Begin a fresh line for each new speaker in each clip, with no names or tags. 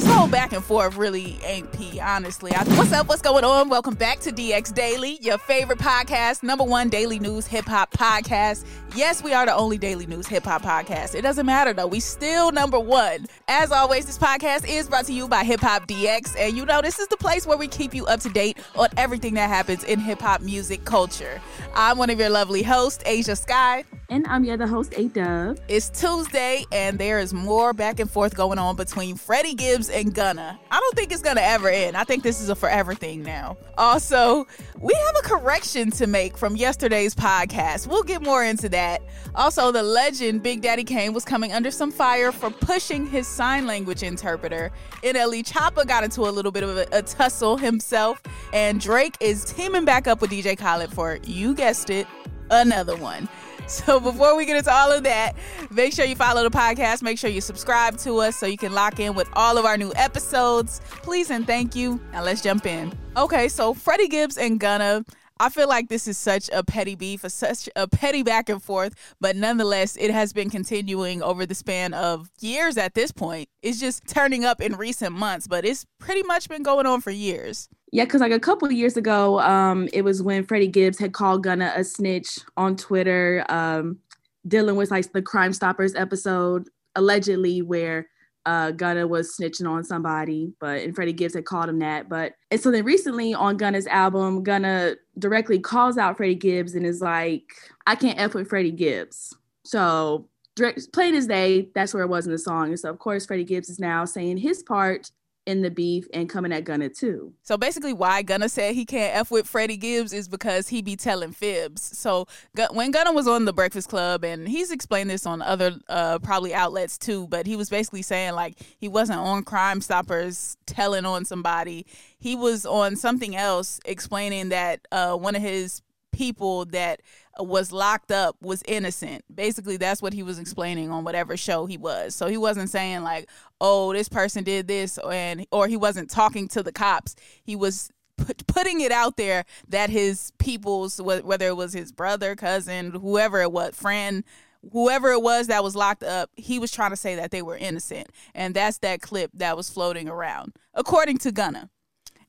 This whole back and forth really ain't pee, honestly. I, what's up? What's going on? Welcome back to DX Daily, your favorite podcast, number one daily news hip hop podcast. Yes, we are the only daily news hip hop podcast. It doesn't matter though. We still number one. As always, this podcast is brought to you by Hip Hop DX, and you know this is the place where we keep you up to date on everything that happens in hip hop music culture. I'm one of your lovely hosts, Asia Sky.
And I'm your other host, A Dub.
It's Tuesday, and there is more back and forth going on between Freddie Gibbs and Gunna. I don't think it's gonna ever end. I think this is a forever thing now. Also, we have a correction to make from yesterday's podcast. We'll get more into that. Also, the legend Big Daddy Kane was coming under some fire for pushing his sign language interpreter. NLE Choppa got into a little bit of a, a tussle himself, and Drake is teaming back up with DJ Khaled for, you guessed it, another one. So before we get into all of that, make sure you follow the podcast. Make sure you subscribe to us so you can lock in with all of our new episodes. Please and thank you. Now let's jump in. Okay, so Freddie Gibbs and Gunna. I feel like this is such a petty beef, a, such a petty back and forth, but nonetheless, it has been continuing over the span of years at this point. It's just turning up in recent months, but it's pretty much been going on for years.
Yeah, because like a couple years ago, um, it was when Freddie Gibbs had called Gunna a snitch on Twitter, um, dealing with like the Crime Stoppers episode, allegedly where uh, Gunna was snitching on somebody, but and Freddie Gibbs had called him that. But and so then recently on Gunna's album, Gunna directly calls out Freddie Gibbs and is like, "I can't f with Freddie Gibbs." So direct, plain as day, that's where it was in the song. And so of course Freddie Gibbs is now saying his part in the beef and coming at Gunna too.
So basically, why Gunna said he can't f with Freddie Gibbs is because he be telling fibs. So when Gunna was on the Breakfast Club, and he's explained this on other uh, probably outlets too, but he was basically saying like he wasn't on Crime Stoppers telling on somebody. He was on something else explaining that uh, one of his people that uh, was locked up was innocent. Basically, that's what he was explaining on whatever show he was. So he wasn't saying like, "Oh, this person did this," and or he wasn't talking to the cops. He was put, putting it out there that his people's whether it was his brother, cousin, whoever it was, friend, whoever it was that was locked up, he was trying to say that they were innocent. And that's that clip that was floating around, according to Gunna.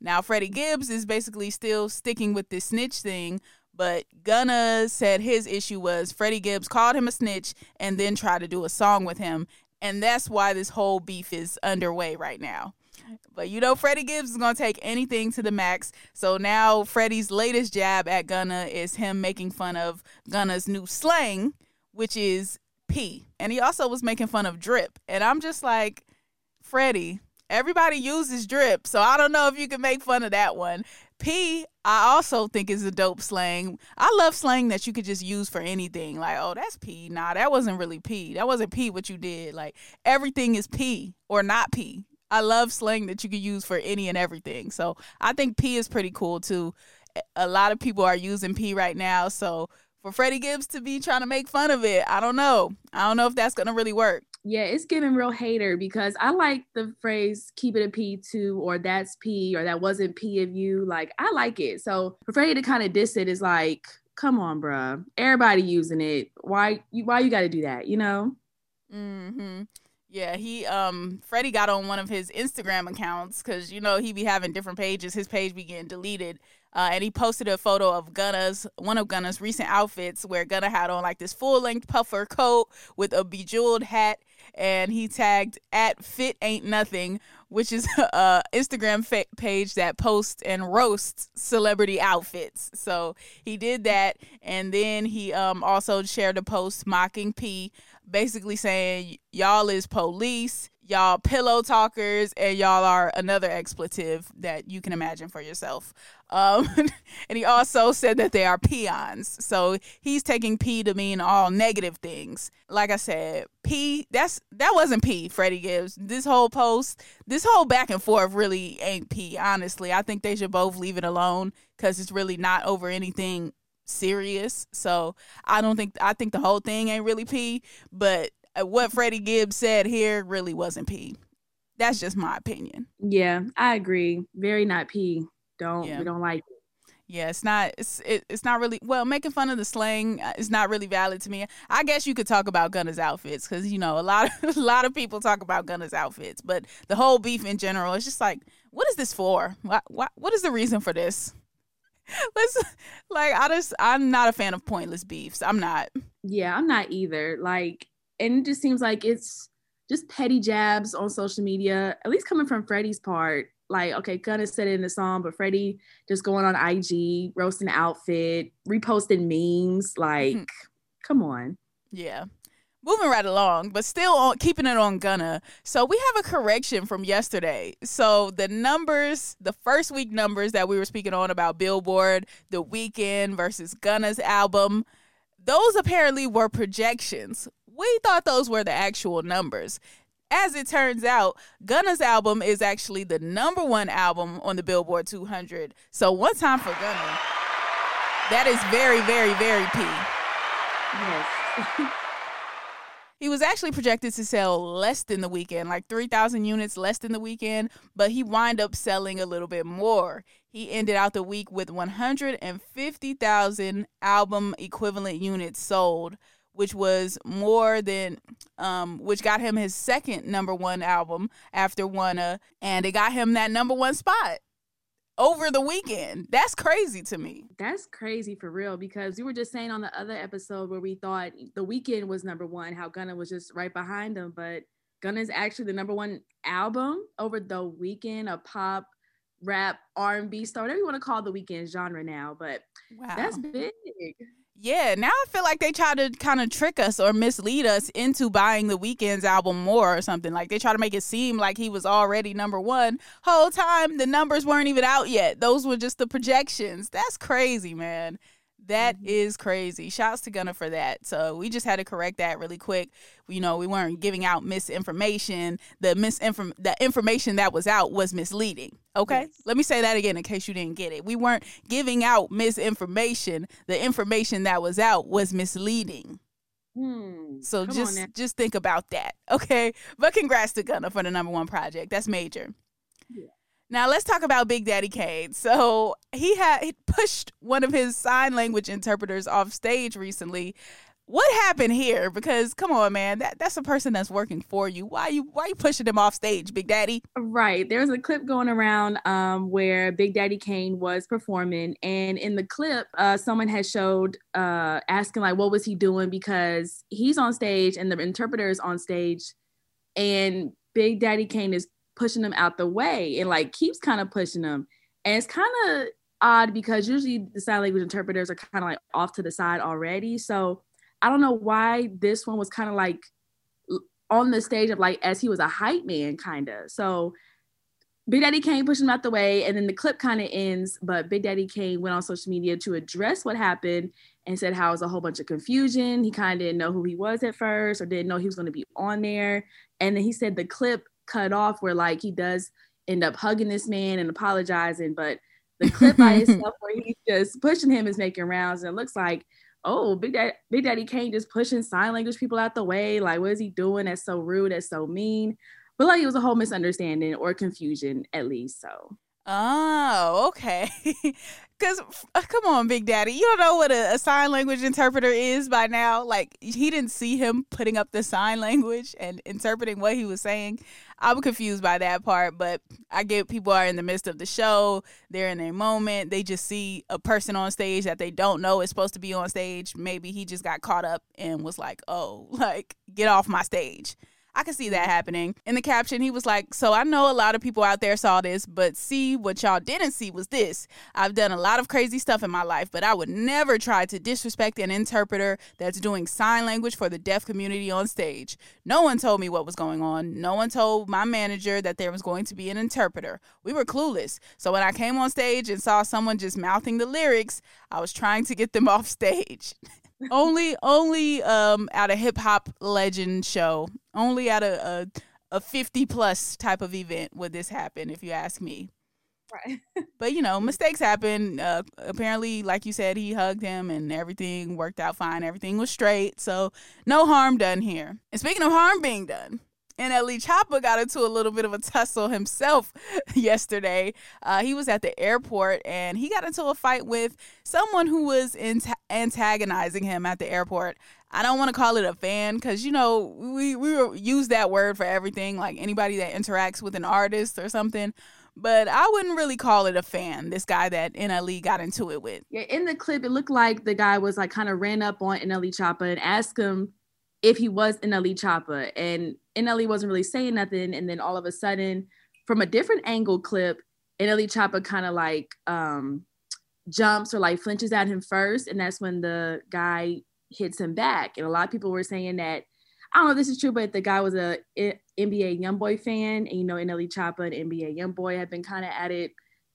Now, Freddie Gibbs is basically still sticking with this snitch thing, but Gunna said his issue was Freddie Gibbs called him a snitch and then tried to do a song with him. And that's why this whole beef is underway right now. But you know, Freddie Gibbs is going to take anything to the max. So now Freddie's latest jab at Gunna is him making fun of Gunna's new slang, which is P. And he also was making fun of drip. And I'm just like, Freddie, everybody uses drip. So I don't know if you can make fun of that one. P, I also think is a dope slang. I love slang that you could just use for anything. Like, oh, that's P. Nah, that wasn't really P. That wasn't P what you did. Like, everything is P or not P. I love slang that you could use for any and everything. So I think P is pretty cool too. A lot of people are using P right now. So for Freddie Gibbs to be trying to make fun of it, I don't know. I don't know if that's gonna really work.
Yeah, it's giving real hater because I like the phrase keep it a P too, or that's P, or that wasn't P of you. Like, I like it. So for Freddie to kind of diss it is like, come on, bruh. Everybody using it. Why you why you gotta do that, you know?
Mm-hmm. Yeah, he um Freddie got on one of his Instagram accounts because you know he be having different pages. His page be getting deleted, uh, and he posted a photo of Gunna's one of Gunna's recent outfits where Gunna had on like this full length puffer coat with a bejeweled hat, and he tagged at Fit Ain't Nothing, which is a Instagram fa- page that posts and roasts celebrity outfits. So he did that, and then he um also shared a post mocking P basically saying y'all is police, y'all pillow talkers, and y'all are another expletive that you can imagine for yourself. Um, and he also said that they are peons. So he's taking P to mean all negative things. Like I said, P that's that wasn't P, Freddie Gibbs. This whole post, this whole back and forth really ain't P, honestly. I think they should both leave it alone because it's really not over anything serious. So I don't think I think the whole thing ain't really P, but what Freddie Gibbs said here really wasn't P. That's just my opinion.
Yeah, I agree. Very not P. Don't yeah. we don't like it.
Yeah, it's not. It's it, it's not really well. Making fun of the slang uh, is not really valid to me. I guess you could talk about Gunna's outfits because you know a lot of a lot of people talk about Gunna's outfits, but the whole beef in general is just like, what is this for? What what what is the reason for this? Let's like I just I'm not a fan of pointless beefs. I'm not.
Yeah, I'm not either. Like, and it just seems like it's just petty jabs on social media. At least coming from Freddie's part. Like, okay, Gunna said it in the song, but Freddie just going on IG, roasting outfit, reposting memes. Like, mm-hmm. come on.
Yeah moving right along, but still on, keeping it on Gunna. So we have a correction from yesterday. So the numbers, the first week numbers that we were speaking on about Billboard, the Weeknd versus Gunna's album, those apparently were projections. We thought those were the actual numbers. As it turns out, Gunna's album is actually the number one album on the Billboard 200. So one time for Gunna. That is very, very, very P. Yes. He was actually projected to sell less than the Weeknd, like 3,000 units less than the Weeknd, but he wind up selling a little bit more. He ended out the week with 150,000 album equivalent units sold, which was more than, um, which got him his second number one album after Wunna, and it got him that number one spot over the Weeknd. That's crazy to me.
That's crazy for real because we were just saying on the other episode where we thought the Weeknd was number one, how Gunna was just right behind him, but Gunna is actually the number one album over the Weeknd, a pop, rap, R and B star, whatever you want to call the Weeknd genre now. But wow. that's big.
Yeah, now I feel like they try to kind of trick us or mislead us into buying the Weeknd's album more or something. Like they try to make it seem like he was already number one. Whole time the numbers weren't even out yet. Those were just the projections. That's crazy, man. That mm-hmm. is crazy. Shouts to Gunna for that. So we just had to correct that really quick. You know, we weren't giving out misinformation. The misinform the information that was out was misleading. Okay? Yes. Let me say that again in case you didn't get it. We weren't giving out misinformation. The information that was out was misleading. Hmm. So Come just just think about that. Okay? But congrats to Gunna for the number one project. That's major. Yeah. Now let's talk about Big Daddy Kane. So he had he pushed one of his sign language interpreters off stage recently. What happened here? Because come on, man, that, that's a person that's working for you. Why you why you pushing him off stage, Big Daddy?
Right. There's a clip going around um, where Big Daddy Kane was performing, and in the clip, uh, someone had showed uh, asking like, what was he doing? Because he's on stage and the interpreter is on stage, and Big Daddy Kane is pushing them out the way and like keeps kind of pushing them. And it's kind of odd because usually the sign language interpreters are kind of like off to the side already. So I don't know why this one was kind of like on the stage of like as he was a hype man, kind of. So Big Daddy Kane pushed him out the way, and then the clip kind of ends. But Big Daddy Kane went on social media to address what happened and said how it was a whole bunch of confusion. He kind of didn't know who he was at first, or didn't know he was going to be on there. And then he said the clip cut off where like he does end up hugging this man and apologizing, but the clip by itself where he's just pushing him is making rounds, and it looks like, oh, Big Daddy, Big Daddy Kane just pushing sign language people out the way. Like, what is he doing? That's so rude. That's so mean. But like, it was a whole misunderstanding or confusion, at least. So.
Oh, okay. Cause uh, come on, Big Daddy, you don't know what a, a, sign language interpreter is by now. Like he didn't see him putting up the sign language and interpreting what he was saying. I'm confused by that part, but I get people are in the midst of the show, they're in a moment, they just see a person on stage that they don't know is supposed to be on stage. Maybe he just got caught up and was like, "Oh, like get off my stage." I can see that happening. In the caption, he was like, So I know a lot of people out there saw this, but see, what y'all didn't see was this. I've done a lot of crazy stuff in my life, but I would never try to disrespect an interpreter that's doing sign language for the deaf community on stage. No one told me what was going on. No one told my manager that there was going to be an interpreter. We were clueless. So when I came on stage and saw someone just mouthing the lyrics, I was trying to get them off stage. Only only um at a hip hop legend show. Only at a, a a 50 plus type of event would this happen if you ask me. Right. but you know, mistakes happen. Uh, apparently, like you said, he hugged him and everything worked out fine. Everything was straight. So, no harm done here. And speaking of harm being done, NLE Choppa got into a little bit of a tussle himself yesterday. Uh, he was at the airport and he got into a fight with someone who was antagonizing him at the airport. I don't want to call it a fan because you know we we use that word for everything, like anybody that interacts with an artist or something. But I wouldn't really call it a fan. This guy that NLE got into it with.
Yeah, in the clip, it looked like the guy was like kind of ran up on NLE Choppa and asked him if he was NLE Choppa, and NLE wasn't really saying nothing. And then all of a sudden, from a different angle clip, NLE Choppa kind of like um, jumps or like flinches at him first, and that's when the guy hits him back. And a lot of people were saying that I don't know if this is true, but the guy was a NBA YoungBoy fan, and you know NLE Choppa and NBA YoungBoy have been kind of at it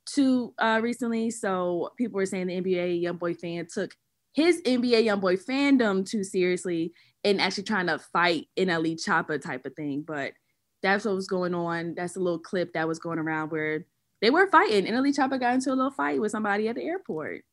too uh, recently. So people were saying the NBA YoungBoy fan took his NBA YoungBoy fandom too seriously and actually trying to fight NLE Choppa type of thing. But that's what was going on. That's a little clip that was going around where they were fighting. NLE Choppa got into a little fight with somebody at the airport.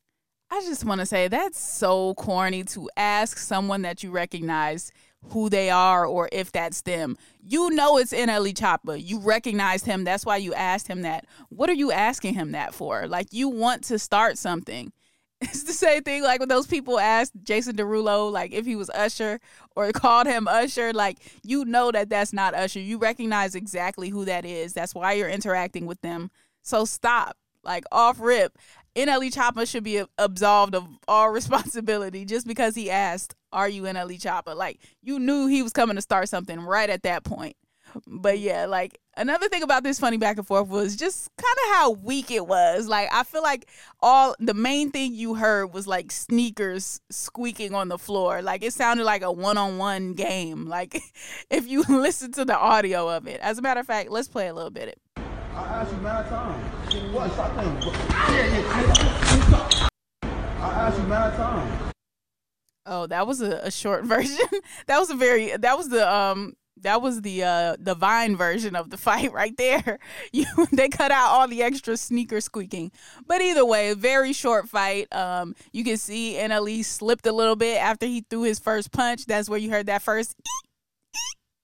I just want to say that's so corny to ask someone that you recognize who they are or if that's them. You know it's NLE Choppa. You recognized him. That's why you asked him that. What are you asking him that for? Like you want to start something. It's the same thing like when those people asked Jason Derulo like if he was Usher or called him Usher. Like you know that that's not Usher. You recognize exactly who that is. That's why you're interacting with them. So stop. Like off rip. NLE Choppa should be absolved of all responsibility just because he asked, "Are you NLE Choppa?" Like you knew he was coming to start something right at that point. But yeah, like another thing about this funny back and forth was just kind of how weak it was. Like I feel like all the main thing you heard was like sneakers squeaking on the floor. Like it sounded like a one-on-one game. Like if you listen to the audio of it. As a matter of fact, let's play a little bit. I asked you mad times. What? Stop playing. Yeah, yeah. I asked you times. Oh, that was a, a short version. that was a very that was the um that was the uh the Vine version of the fight right there. You they cut out all the extra sneaker squeaking. But either way, very short fight. Um you can see NLE slipped a little bit after he threw his first punch. That's where you heard that first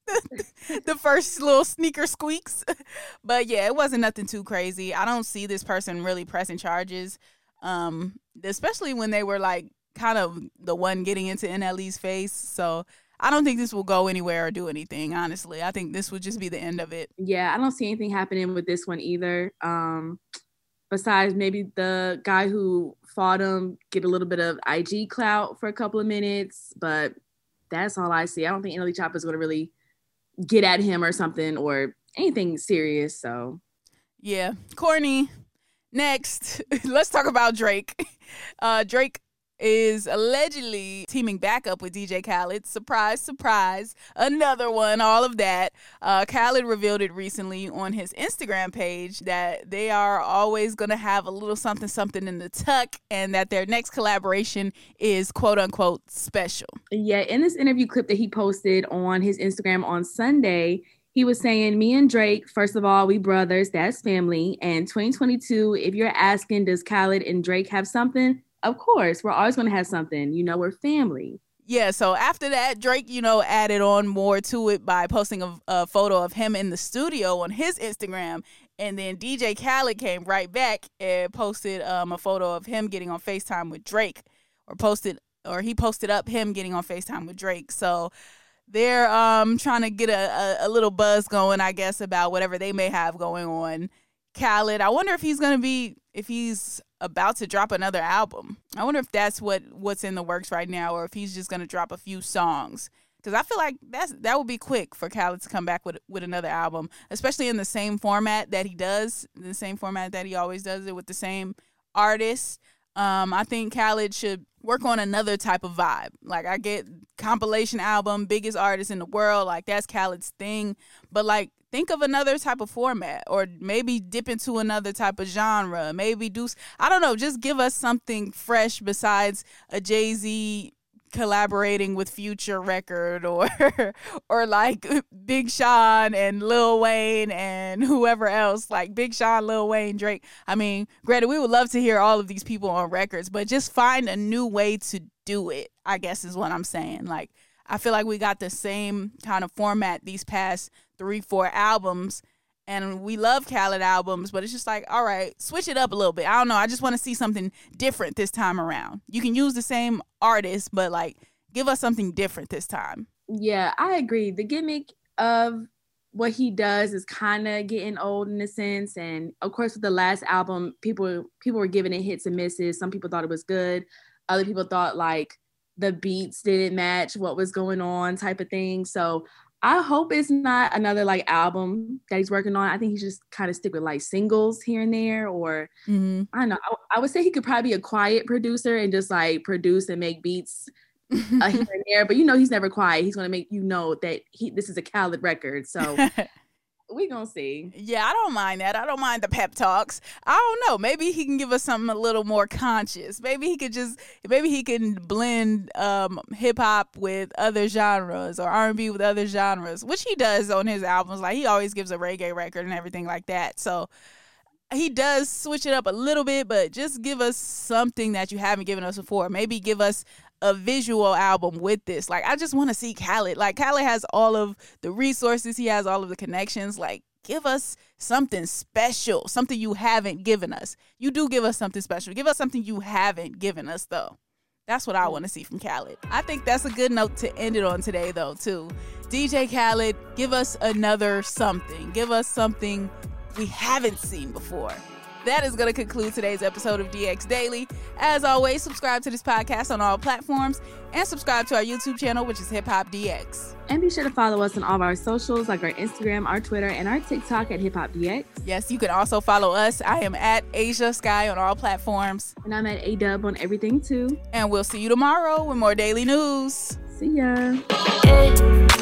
the first little sneaker squeaks. But yeah, it wasn't nothing too crazy. I don't see this person really pressing charges. Um especially when they were like kind of the one getting into NLE's face. So I don't think this will go anywhere or do anything, honestly. I think this would just be the end of it.
Yeah, I don't see anything happening with this one either. Um, besides maybe the guy who fought him get a little bit of IG clout for a couple of minutes, but that's all I see. I don't think NLE Choppa is going to really get at him or something or anything serious. So,
yeah, corny. Next, let's talk about Drake. Uh, Drake is allegedly teaming back up with DJ Khaled. Surprise, surprise. Another one, all of that. Uh, Khaled revealed it recently on his Instagram page that they are always going to have a little something, something in the tuck, and that their next collaboration is quote unquote special.
Yeah, in this interview clip that he posted on his Instagram on Sunday, he was saying, Me and Drake, first of all, we brothers, that's family. And 2022, if you're asking, does Khaled and Drake have something? Of course, we're always going to have something. You know, we're family.
Yeah, so after that, Drake, you know, added on more to it by posting a, a, photo of him in the studio on his Instagram. And then DJ Khaled came right back and posted um, a photo of him getting on FaceTime with Drake, or posted, or he posted up him getting on FaceTime with Drake. So they're um trying to get a, a, a little buzz going, I guess, about whatever they may have going on. Khaled, I wonder if he's gonna be if he's about to drop another album. I wonder if that's what what's in the works right now, or if he's just gonna drop a few songs. Because I feel like that's that would be quick for Khaled to come back with with another album, especially in the same format that he does, the same format that he always does it with the same artists. Um, I think Khaled should work on another type of vibe. Like I get compilation album, biggest artist in the world, like that's Khaled's thing. But like think of another type of format or maybe dip into another type of genre. Maybe do I don't know, just give us something fresh besides a Jay-Z collaborating with Future Record or or like Big Sean and Lil Wayne and whoever else like Big Sean, Lil Wayne, Drake. I mean, Greta, we would love to hear all of these people on records, but just find a new way to do it. I guess is what I'm saying. Like I feel like we got the same kind of format these past 3 4 albums and we love Khaled albums, but it's just like, all right, switch it up a little bit. I don't know. I just want to see something different this time around. You can use the same artist, but like, give us something different this time.
Yeah, I agree. The gimmick of what he does is kind of getting old in a sense, and of course, with the last album, people people were giving it hits and misses. Some people thought it was good. Other people thought like the beats didn't match what was going on, type of thing. So I hope it's not another like album that he's working on. I think he just kind of stick with like singles here and there, or mm-hmm. I don't know. I, I, would say he could probably be a quiet producer and just like produce and make beats uh, here and there. But you know, he's never quiet. He's gonna make you know that he this is a Khaled record. So we gonna see.
Yeah, I don't mind that. I don't mind the pep talks. I don't know. Maybe he can give us something a little more conscious. Maybe he could just maybe he can blend um, hip hop with other genres or R and B with other genres, which he does on his albums. Like he always gives a reggae record and everything like that. So he does switch it up a little bit, but just give us something that you haven't given us before. Maybe give us a visual album with this. Like I just want to see Khaled. Like Khaled has all of the resources, he has all of the connections. Like give us something special, something you haven't given us. You do give us something special. Give us something you haven't given us though. That's what I mm. want to see from Khaled. I think that's a good note to end it on today though, too. DJ Khaled, give us another something. Give us something we haven't seen before that is going to conclude today's episode of DX Daily. As always, subscribe to this podcast on all platforms and subscribe to our YouTube channel, which is Hip Hop DX.
And be sure to follow us on all of our socials, like our Instagram, our Twitter, and our TikTok at Hip Hop DX.
Yes, you can also follow us. I am at Asia Sky on all platforms.
And I'm at ADub on everything too.
And we'll see you tomorrow with more daily news.
See ya.